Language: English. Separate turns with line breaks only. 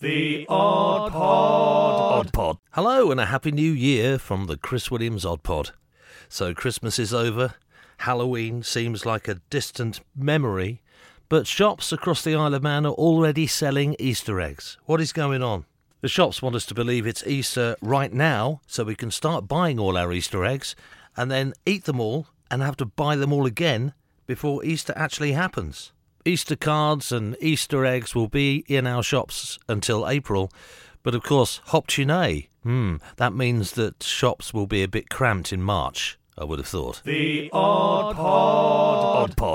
The Odd Pod.
Odd Pod. Hello and a happy new year from the Chris Williams Odd Pod. So Christmas is over. Halloween seems like a distant memory, but shops across the Isle of Man are already selling Easter eggs. What is going on? The shops want us to believe it's Easter right now so we can start buying all our Easter eggs and then eat them all and have to buy them all again before Easter actually happens. Easter cards and Easter eggs will be in our shops until April, but of course, Hop-tu-Naa, hmm, that means that shops will be a bit cramped in March, I would have thought.
The
Odd Pod.